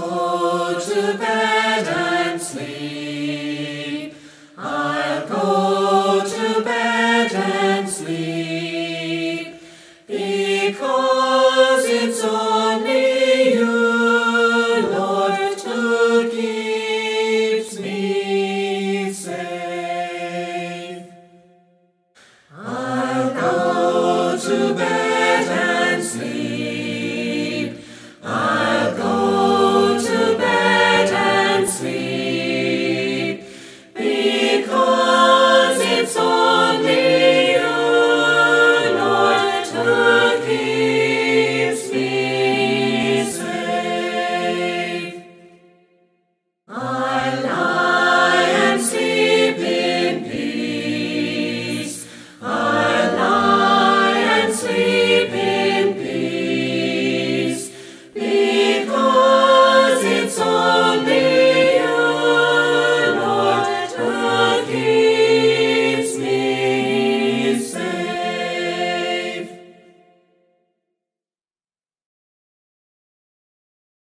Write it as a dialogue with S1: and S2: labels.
S1: go to bed and sleep. I'll go to bed and sleep because it's all.